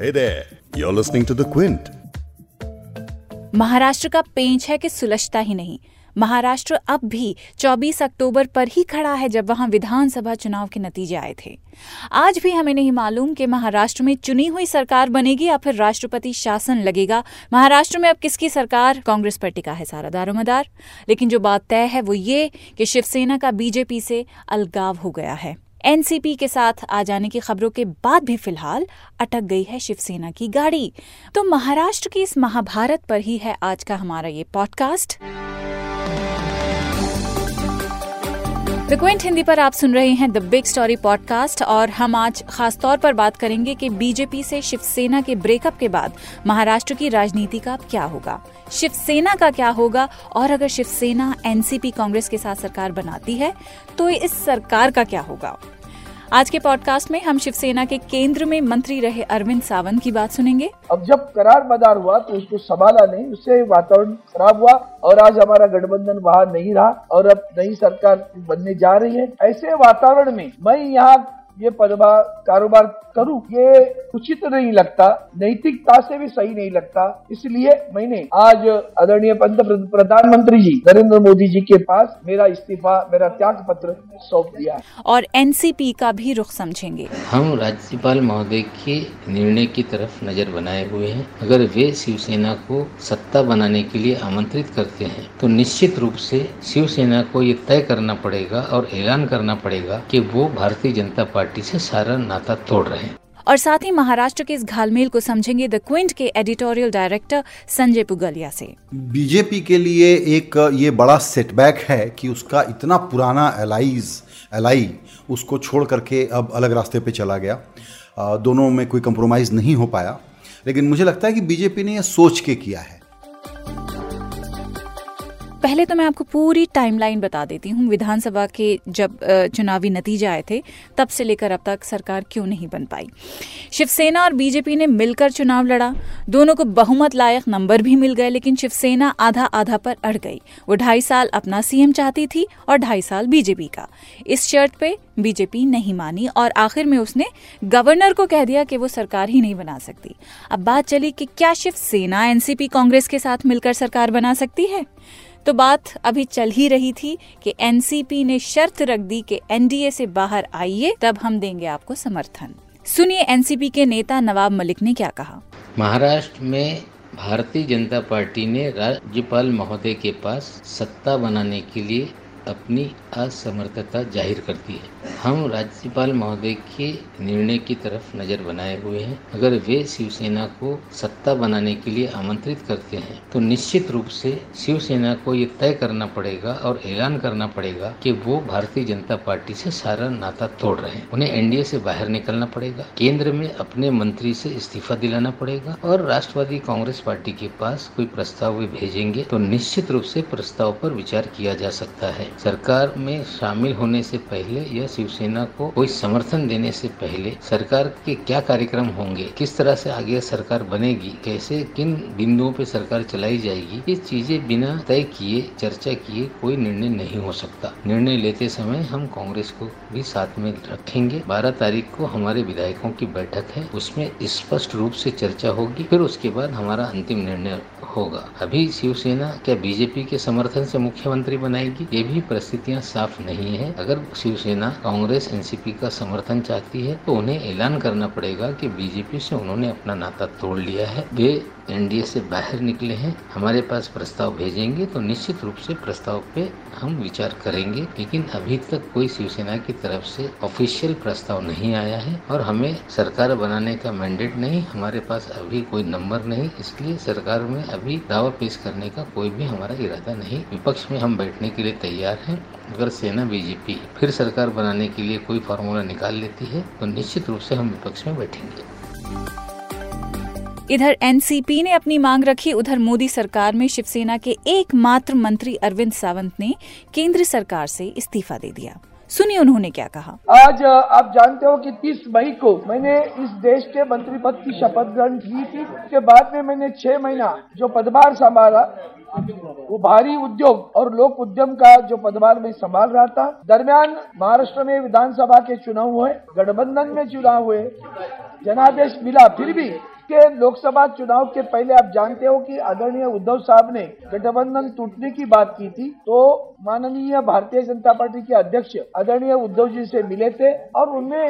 Hey there, you're listening to The Quint. Maharashtra का पेंच है कि सुलझता ही नहीं। महाराष्ट्र अब भी 24 अक्टूबर पर ही खड़ा है जब वहाँ विधानसभा चुनाव के नतीजे आए थे। आज भी हमें नहीं मालूम कि महाराष्ट्र में चुनी हुई सरकार बनेगी या फिर राष्ट्रपति शासन लगेगा। महाराष्ट्र में अब किसकी सरकार? कांग्रेस पर टिका है सारा दारोमदार लेकिन जो बात तय है वो ये कि शिवसेना का बीजेपी से अलगाव हो गया है। एनसीपी के साथ आ जाने की खबरों के बाद भी फ़िलहाल अटक गई है शिवसेना की गाड़ी। तो महाराष्ट्र की इस महाभारत पर ही है आज का हमारा ये पॉडकास्ट द क्विंट हिंदी पर आप सुन रहे हैं द बिग स्टोरी पॉडकास्ट और हम आज खास तौर पर बात करेंगे कि बीजेपी से शिवसेना के ब्रेकअप के बाद महाराष्ट्र की राजनीति का क्या होगा? शिवसेना का क्या होगा? और अगर शिवसेना एनसीपी कांग्रेस के साथ सरकार बनाती है तो इस सरकार का क्या होगा? आज के पॉडकास्ट में हम शिवसेना के केंद्र में मंत्री रहे अरविंद सावंत की बात सुनेंगे। अब जब करार मदार हुआ तो उसको संभाला नहीं, उससे वातावरण खराब हुआ और आज हमारा गठबंधन वहाँ नहीं रहा और अब नई सरकार बनने जा रही है। ऐसे वातावरण में मैं यहाँ ये पदभार कारोबार करूँ ये उचित नहीं लगता नैतिकता से भी सही नहीं लगता इसलिए मैंने आज आदरणीय पंत प्रधानमंत्री जी नरेंद्र मोदी जी के पास मेरा इस्तीफा मेरा त्याग पत्र सौंप दिया और एनसीपी का भी रुख समझेंगे। हम राज्यपाल महोदय के निर्णय की तरफ़ नज़र बनाए हुए हैं। अगर वे शिवसेना को सत्ता बनाने के लिए आमंत्रित करते हैं तो निश्चित रूप से शिवसेना को ये तय करना पड़ेगा और ऐलान करना पड़ेगा कि वो भारतीय जनता पार्टी से सारा नाता तोड़ रहे हैं। और साथ ही महाराष्ट्र के इस घालमेल को समझेंगे द क्विंट के एडिटोरियल डायरेक्टर संजय पुगलिया से। बीजेपी के लिए एक ये बड़ा सेटबैक है कि उसका इतना पुराना एलाइज एलाई उसको छोड़ करके अब अलग रास्ते पे चला गया। दोनों में कोई कंप्रोमाइज़ नहीं हो पाया। लेकिन मुझे लगता है कि बीजेपी ने यह सोच के किया है। पहले तो मैं आपको पूरी टाइमलाइन बता देती हूँ। विधानसभा के जब चुनावी नतीजे आए थे, तब से लेकर अब तक सरकार क्यों नहीं बन पाई? शिवसेना और बीजेपी ने मिलकर चुनाव लड़ा। दोनों को बहुमत लायक नंबर भी मिल गए, लेकिन शिवसेना आधा आधा पर अड़ गई। वो ढाई साल अपना सीएम चाहती थी और ढाई साल बीजेपी का। इस शर्त पे बीजेपी नहीं मानी और आखिर में उसने गवर्नर को कह दिया कि वो सरकार ही नहीं बना सकती। अब बात चली कि क्या शिवसेना, एनसीपी, कांग्रेस के साथ मिलकर सरकार बना सकती है? तो बात अभी चल ही रही थी कि एनसीपी ने शर्त रख दी कि एनडीए से बाहर आइए, तब हम देंगे आपको समर्थन। सुनिए एनसीपी के नेता नवाब मलिक ने क्या कहा। महाराष्ट्र में भारतीय जनता पार्टी ने राज्यपाल महोदय के पास सत्ता बनाने के लिए अपनी असमर्थता ज़ाहिर करती है। हम राज्यपाल महोदय के निर्णय की तरफ़ नज़र बनाए हुए हैं। अगर वे शिवसेना को सत्ता बनाने के लिए आमंत्रित करते हैं तो निश्चित रूप से शिवसेना को ये तय करना पड़ेगा और ऐलान करना पड़ेगा कि वो भारतीय जनता पार्टी से सारा नाता तोड़ रहे हैं। उन्हें एनडीए से बाहर निकलना पड़ेगा, केंद्र में अपने मंत्री से इस्तीफा दिलाना पड़ेगा और राष्ट्रवादी कांग्रेस पार्टी के पास कोई प्रस्ताव वे भेजेंगे तो निश्चित रूप से प्रस्ताव पर विचार किया जा सकता है। सरकार में शामिल होने से पहले या शिवसेना को कोई समर्थन देने से पहले सरकार के क्या कार्यक्रम होंगे, किस तरह से आगे सरकार बनेगी, कैसे, किन बिंदुओं पे सरकार चलाई जाएगी, ये चीज़ें बिना तय किए, चर्चा किए कोई निर्णय नहीं हो सकता। निर्णय लेते समय हम कांग्रेस को भी साथ में रखेंगे। बारह तारीख को हमारे विधायकों की बैठक है, उसमें स्पष्ट रूप से चर्चा होगी, फिर उसके बाद हमारा अंतिम निर्णय होगा। अभी शिवसेना क्या बीजेपी के समर्थन से मुख्यमंत्री बनाएगी, ये भी परिस्थितियाँ साफ़ नहीं है। अगर शिवसेना, कांग्रेस, एनसीपी का समर्थन चाहती है तो उन्हें ऐलान करना पड़ेगा कि बीजेपी से उन्होंने अपना नाता तोड़ लिया है। वे एनडीए से बाहर निकले हैं, हमारे पास प्रस्ताव भेजेंगे तो निश्चित रूप से प्रस्ताव पे हम विचार करेंगे। लेकिन अभी तक कोई शिवसेना की तरफ़ से ऑफिशियल प्रस्ताव नहीं आया है और हमें सरकार बनाने का मैंडेट नहीं, हमारे पास अभी कोई नंबर नहीं, इसलिए सरकार में अभी दावा पेश करने का कोई भी हमारा इरादा नहीं। विपक्ष में हम बैठने के लिए तैयार हैं, अगर सेना बीजेपी फिर सरकार बनाने के लिए कोई फार्मूला निकाल लेती है तो निश्चित रूप से हम विपक्ष में बैठेंगे। इधर एनसीपी ने अपनी मांग रखी। उधर मोदी सरकार में शिवसेना के एकमात्र मंत्री अरविंद सावंत ने केंद्र सरकार से इस्तीफा दे दिया। सुनिए उन्होंने क्या कहा। आज आप जानते हो कि 30 मई को मैंने इस देश के मंत्री पद की शपथ ग्रहण की थी। उसके बाद में मैंने छह महीना जो पदभार संभाला वो भारी उद्योग और लोक उद्यम का जो पदभार में संभाल रहा था। दरमियान महाराष्ट्र में विधानसभा के चुनाव हुए, गठबंधन में चुनाव हुए, जनादेश मिला। फिर भी के लोकसभा चुनाव के पहले आप जानते हो कि आदरणीय उद्धव साहब ने गठबंधन टूटने की बात की थी तो माननीय भारतीय जनता पार्टी के अध्यक्ष आदरणीय उद्धव जी से मिले थे और उनमें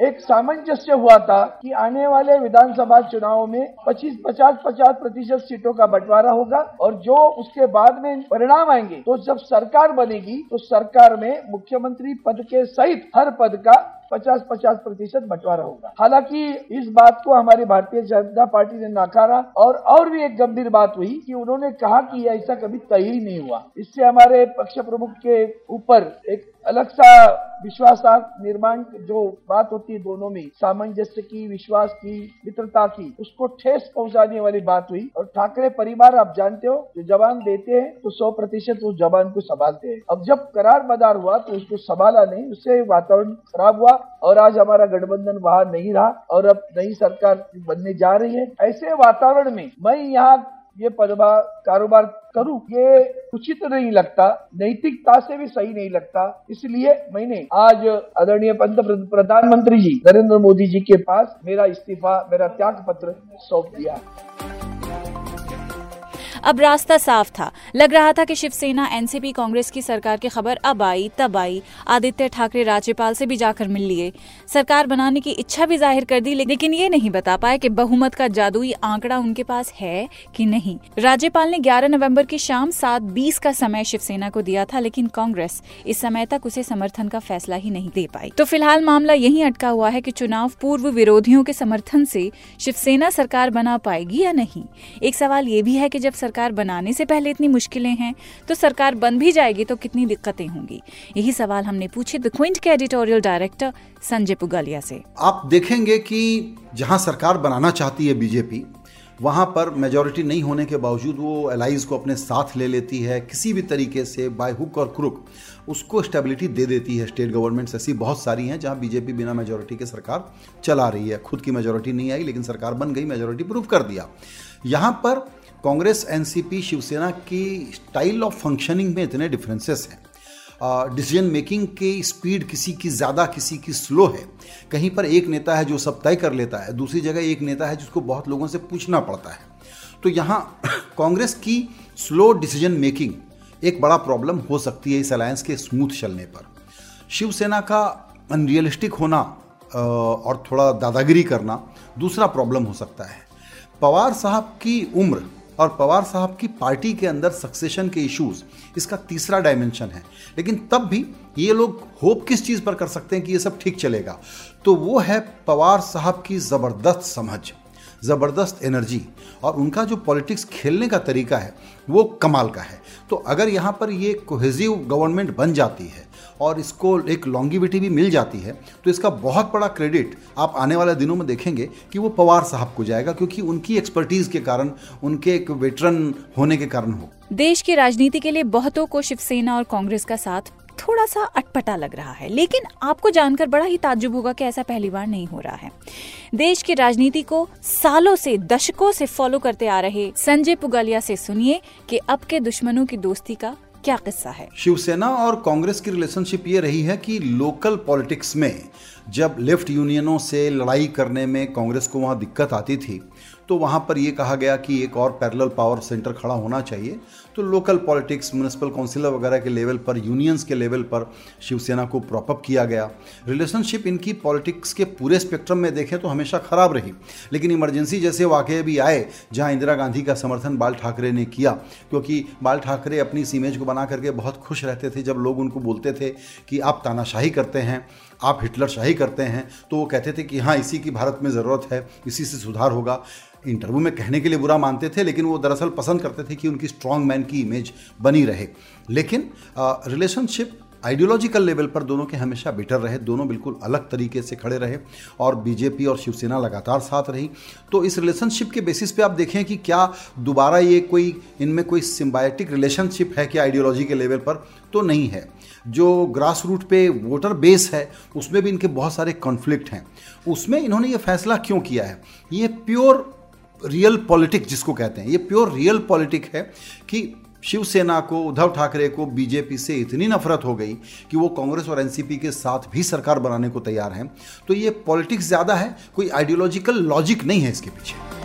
एक सामंजस्य हुआ था कि आने वाले विधानसभा चुनाव में 25 50 50 प्रतिशत सीटों का बंटवारा होगा और जो उसके बाद में परिणाम आएँगे तो जब सरकार बनेगी तो सरकार में मुख्यमंत्री पद के सहित हर पद का 50-50 प्रतिशत बंटवारा होगा। हालाँकि इस बात को हमारी भारतीय जनता पार्टी ने नकारा और और भी एक गंभीर बात हुई कि उन्होंने कहा कि ऐसा कभी तय ही नहीं हुआ। इससे हमारे पक्ष प्रमुख के ऊपर एक अलग सा विश्वास निर्माण जो बात होती है दोनों में, सामंजस्य की, विश्वास की, मित्रता की, उसको ठेस पहुँचाने वाली बात हुई। और ठाकरे परिवार आप जानते हो, जो जवान देते हैं तो सौ प्रतिशत उस जवान को संभालते हैं। अब जब करार मदार हुआ तो उसको संभाला नहीं, उससे वातावरण खराब हुआ। और आज हमारा गठबंधन वहाँ नहीं रहा और अब नई सरकार बनने जा रही है। ऐसे वातावरण में मैं यहाँ ये पदभा कारोबार करूँ, ये उचित नहीं लगता, नैतिकता से भी सही नहीं लगता। इसलिए मैंने आज आदरणीय प्रधानमंत्री जी, नरेंद्र मोदी जी के पास मेरा इस्तीफा, मेरा त्याग पत्र सौंप दिया। अब रास्ता साफ़ था। लग रहा था कि शिवसेना, एनसीपी, कांग्रेस की सरकार की खबर अब आई, तब आई। आदित्य ठाकरे राज्यपाल से भी जाकर मिल लिए। सरकार बनाने की इच्छा भी ज़ाहिर कर दी, लेकिन ये नहीं बता पाए कि बहुमत का जादुई आंकड़ा उनके पास है कि नहीं। राज्यपाल ने 11 नवंबर की शाम सात बीस का समय शिवसेना को दिया था, लेकिन कांग्रेस इस समय तक उसे समर्थन का फैसला ही नहीं दे पाई। तो फ़िलहाल मामला यही अटका हुआ है कि चुनाव पूर्व विरोधियों के समर्थन से शिवसेना सरकार बना पाएगी या नहीं। एक सवाल ये भी है कि जब सरकार बनाने से पहले इतनी मुश्किलें हैं तो सरकार बन भी जाएगी तो कितनी दिक्कतें होंगी? यही सवाल हमने पूछे द क्विंट के एडिटोरियल डायरेक्टर संजय पुगालिया से। आप देखेंगे कि जहाँ सरकार बनाना चाहती है बीजेपी वहाँ पर मेजॉरिटी नहीं होने के बावजूद वो एलाइज को अपने साथ ले लेती है, किसी भी तरीके से बाय हुक और क्रुक उसको स्टेबिलिटी दे देती है स्टेट गवर्नमेंट्स ऐसी बहुत सारी हैं जहाँ बीजेपी बिना मेजोरिटी के सरकार चला रही है। खुद की मेजोरिटी नहीं आई, लेकिन सरकार बन गई मेजोरिटी प्रूव कर दिया। यहाँ पर कांग्रेस एनसीपी शिवसेना की स्टाइल ऑफ़ फंक्शनिंग में इतने डिफरेंसेस हैं। डिसीज़न मेकिंग की स्पीड किसी की ज़्यादा, किसी की स्लो है। कहीं पर एक नेता है जो सब तय कर लेता है, दूसरी जगह एक नेता है जिसको बहुत लोगों से पूछना पड़ता है। तो यहाँ कांग्रेस की स्लो डिसीज़न मेकिंग एक बड़ा प्रॉब्लम हो सकती है इस अलायंस के स्मूथ चलने पर। शिवसेना का अनरियलिस्टिक होना और थोड़ा दादागिरी करना दूसरा प्रॉब्लम हो सकता है। पवार साहब की उम्र और पवार साहब की पार्टी के अंदर सक्सेशन के इश्यूज़ इसका तीसरा डायमेंशन है। लेकिन तब भी ये लोग होप किस चीज़ पर कर सकते हैं कि ये सब ठीक चलेगा? तो वो है पवार साहब की ज़बरदस्त समझ। ज़बरदस्त एनर्जी और उनका जो पॉलिटिक्स खेलने का तरीका है, वो कमाल का है। तो अगर यहाँ पर ये कोहेजिव गवर्नमेंट बन जाती है और इसको एक लॉन्गिविटी भी मिल जाती है तो इसका बहुत बड़ा क्रेडिट आप आने वाले दिनों में देखेंगे कि वो पवार साहब को जाएगा, क्योंकि उनकी एक्सपर्टीज के कारण, उनके एक वेटरन होने के कारण हो। देश की राजनीति के लिए बहुतों को शिवसेना और कांग्रेस का साथ थोड़ा सा अटपटा लग रहा है, लेकिन आपको जानकर बड़ा ही ताज्जुब होगा कि ऐसा पहली बार नहीं हो रहा है। देश की राजनीति को सालों से, दशकों से फॉलो करते आ रहे संजय पुगालिया से सुनिए कि अब के दुश्मनों की दोस्ती का क्या किस्सा है। शिवसेना और कांग्रेस की रिलेशनशिप ये रही है कि लोकल पॉलिटिक्स में जब लेफ़्ट यूनियनों से लड़ाई करने में कांग्रेस को वहाँ दिक्कत आती थी तो वहाँ पर ये कहा गया कि एक और पैरेलल पावर सेंटर खड़ा होना चाहिए। तो लोकल पॉलिटिक्स म्यूनसिपल काउंसिलर वगैरह के लेवल पर यूनियंस के लेवल पर शिवसेना को प्रॉपअप किया गया। रिलेशनशिप इनकी पॉलिटिक्स के पूरे स्पेक्ट्रम में देखें तो हमेशा खराब रही। लेकिन इमरजेंसी जैसे वाक़े भी आए, जहाँ इंदिरा गांधी का समर्थन बाल ठाकरे ने किया, क्योंकि बाल ठाकरे अपनी इस इमेज को बना करके बहुत खुश रहते थे जब लोग उनको बोलते थे कि आप तानाशाही करते हैं। आप हिटलर शाही करते हैं तो वो कहते थे कि हाँ इसी की भारत में ज़रूरत है, इसी से सुधार होगा। इंटरव्यू में कहने के लिए बुरा मानते थे, लेकिन वो दरअसल पसंद करते थे कि उनकी स्ट्रॉन्ग मैन की इमेज बनी रहे। लेकिन रिलेशनशिप आइडियोलॉजिकल लेवल पर दोनों के हमेशा बेटर रहे, दोनों बिल्कुल अलग तरीके से खड़े रहे, और बीजेपी और शिवसेना लगातार साथ रही। तो इस रिलेशनशिप के बेसिस पे आप देखें कि क्या दोबारा ये कोई, इनमें कोई सिम्बायोटिक रिलेशनशिप है क्या आइडियोलॉजी के लेवल पर? तो नहीं है। जो ग्रास रूट पे वोटर बेस है, उसमें भी इनके बहुत सारे कॉन्फ्लिक्ट हैं। उसमें इन्होंने ये फैसला क्यों किया है? ये प्योर रियल पॉलिटिक्स जिसको कहते हैं, ये प्योर रियल पॉलिटिक है कि शिवसेना को, उद्धव ठाकरे को बीजेपी से इतनी नफरत हो गई कि वो कांग्रेस और एनसीपी के साथ भी सरकार बनाने को तैयार हैं। तो ये पॉलिटिक्स ज़्यादा है, कोई आइडियोलॉजिकल लॉजिक नहीं है इसके पीछे।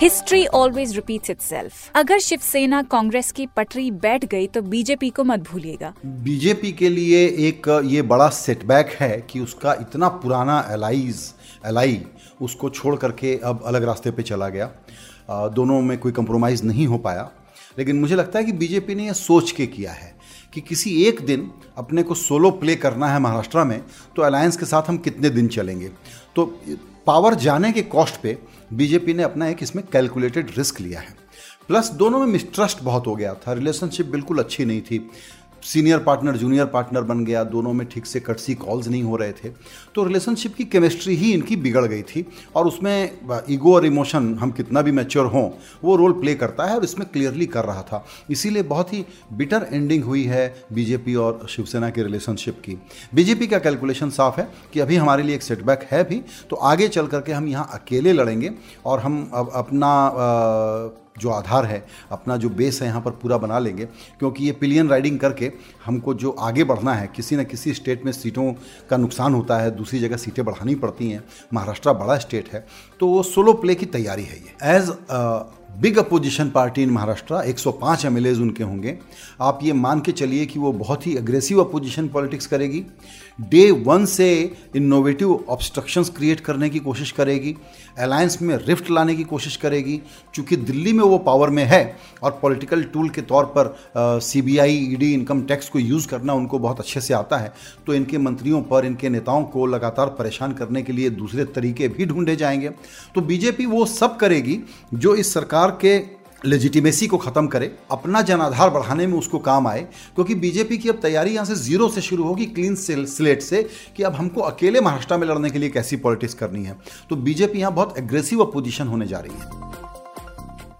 हिस्ट्री ऑलवेज रिपीट्स इटसेल्फ अगर शिवसेना कांग्रेस की पटरी बैठ गई तो बीजेपी को मत भूलिएगा। बीजेपी के लिए एक, ये बड़ा सेटबैक है कि उसका इतना पुराना एलाइज एलाई उसको छोड़ करके अब अलग रास्ते पे चला गया। दोनों में कोई कंप्रोमाइज़ नहीं हो पाया। लेकिन मुझे लगता है कि बीजेपी ने यह सोच के किया है कि किसी एक दिन अपने को सोलो प्ले करना है महाराष्ट्र में तो अलायंस के साथ हम कितने दिन चलेंगे? तो पावर जाने के कॉस्ट पे बीजेपी ने अपना एक इसमें कैलकुलेटेड रिस्क लिया है। प्लस दोनों में मिसट्रस्ट बहुत हो गया था। रिलेशनशिप बिल्कुल अच्छी नहीं थी। सीनियर पार्टनर जूनियर पार्टनर बन गया दोनों में ठीक से कटसी कॉल्स नहीं हो रहे थे। तो रिलेशनशिप की केमिस्ट्री ही इनकी बिगड़ गई थी और उसमें ईगो और इमोशन हम कितना भी मैच्योर हों वो रोल प्ले करता है और इसमें क्लियरली कर रहा था। इसीलिए बहुत ही बिटर एंडिंग हुई है बीजेपी और शिवसेना की रिलेशनशिप की। बीजेपी का कैलकुलेशन साफ़ है कि अभी हमारे लिए एक सेटबैक है भी तो आगे चल करके हम यहाँ अकेले लड़ेंगे और हम अपना आ, जो आधार है, अपना जो बेस है यहाँ पर पूरा बना लेंगे। क्योंकि ये पिलियन राइडिंग करके हमको जो आगे बढ़ना है, किसी न किसी स्टेट में सीटों का नुकसान होता है, दूसरी जगह सीटें बढ़ानी पड़ती हैं। महाराष्ट्र बड़ा स्टेट है तो वो सोलो प्ले की तैयारी है ये। As big opposition party in Maharashtra 105 M L As उनके होंगे। आप ये मान के चलिए कि वो बहुत ही अग्रेसिव अपोजिशन पॉलिटिक्स करेगी। डे वन से इनोवेटिव ऑब्स्ट्रक्शंस क्रिएट करने की कोशिश करेगी। अलायंस में रिफ्ट लाने की कोशिश करेगी। क्योंकि दिल्ली में वो पावर में है और पॉलिटिकल टूल के तौर पर C B I E D income tax को यूज़ करना उनको बहुत अच्छे से आता है। तो इनके मंत्रियों पर, इनके नेताओं को लगातार परेशान करने के लिए दूसरे तरीके भी ढूंढे जाएँगे। तो बीजेपी वो सब करेगी जो इस सरकार के लेजिटिमेसी को ख़त्म करे, अपना जनाधार बढ़ाने में उसको काम आए, क्योंकि बीजेपी की अब तैयारी यहाँ से ज़ीरो से शुरू होगी क्लीन स्लेट से, कि अब हमको अकेले महाराष्ट्र में लड़ने के लिए कैसी पॉलिटिक्स करनी है। तो बीजेपी यहाँ बहुत एग्रेसिव अपोजिशन होने जा रही है।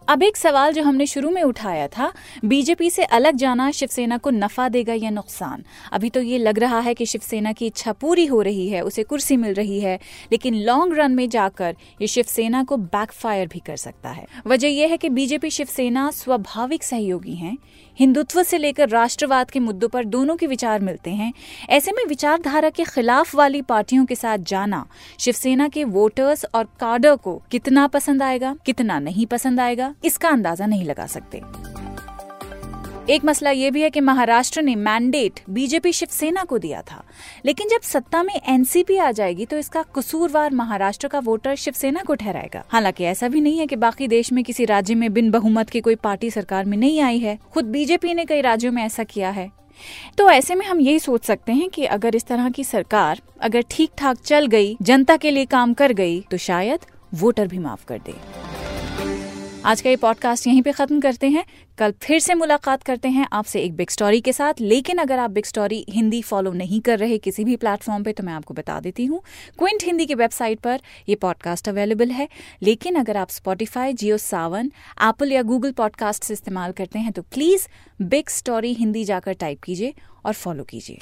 अब एक सवाल जो हमने शुरू में उठाया था, बीजेपी से अलग जाना शिवसेना को नफा देगा या नुकसान? अभी तो ये लग रहा है कि शिवसेना की इच्छा पूरी हो रही है, उसे कुर्सी मिल रही है, लेकिन लॉन्ग रन में जाकर ये शिवसेना को बैकफायर भी कर सकता है। वजह यह है कि बीजेपी शिवसेना स्वाभाविक सहयोगी हैं हिंदुत्व से लेकर राष्ट्रवाद के मुद्दों पर दोनों के विचार मिलते हैं। ऐसे में विचारधारा के खिलाफ वाली पार्टियों के साथ जाना, शिवसेना के वोटर्स और कार्डर को कितना पसंद आएगा, कितना नहीं पसंद आएगा, इसका अंदाज़ा नहीं लगा सकते। एक मसला ये भी है कि महाराष्ट्र ने मैंडेट बीजेपी शिवसेना को दिया था। लेकिन जब सत्ता में एनसीपी आ जाएगी तो इसका कसूरवार महाराष्ट्र का वोटर शिवसेना को ठहराएगा। हालाँकि ऐसा भी नहीं है कि बाकी देश में किसी राज्य में बिन बहुमत की कोई पार्टी सरकार में नहीं आई है। खुद बीजेपी ने कई राज्यों में ऐसा किया है। तो ऐसे में हम यही सोच सकते हैं कि अगर इस तरह की सरकार अगर ठीक ठाक चल गई, जनता के लिए काम कर गई तो शायद वोटर भी माफ़ कर दे। आज का ये पॉडकास्ट यहीं पे खत्म करते हैं। कल फिर से मुलाकात करते हैं आपसे एक बिग स्टोरी के साथ। लेकिन अगर आप बिग स्टोरी हिंदी फॉलो नहीं कर रहे किसी भी प्लेटफॉर्म पे तो मैं आपको बता देती हूँ। क्विंट हिंदी की वेबसाइट पर यह पॉडकास्ट अवेलेबल है। लेकिन अगर आप स्पॉटिफाई जियो सावन एप्पल या गूगल पॉडकास्ट इस्तेमाल करते हैं तो प्लीज़ बिग स्टोरी हिंदी जाकर टाइप कीजिए और फॉलो कीजिए।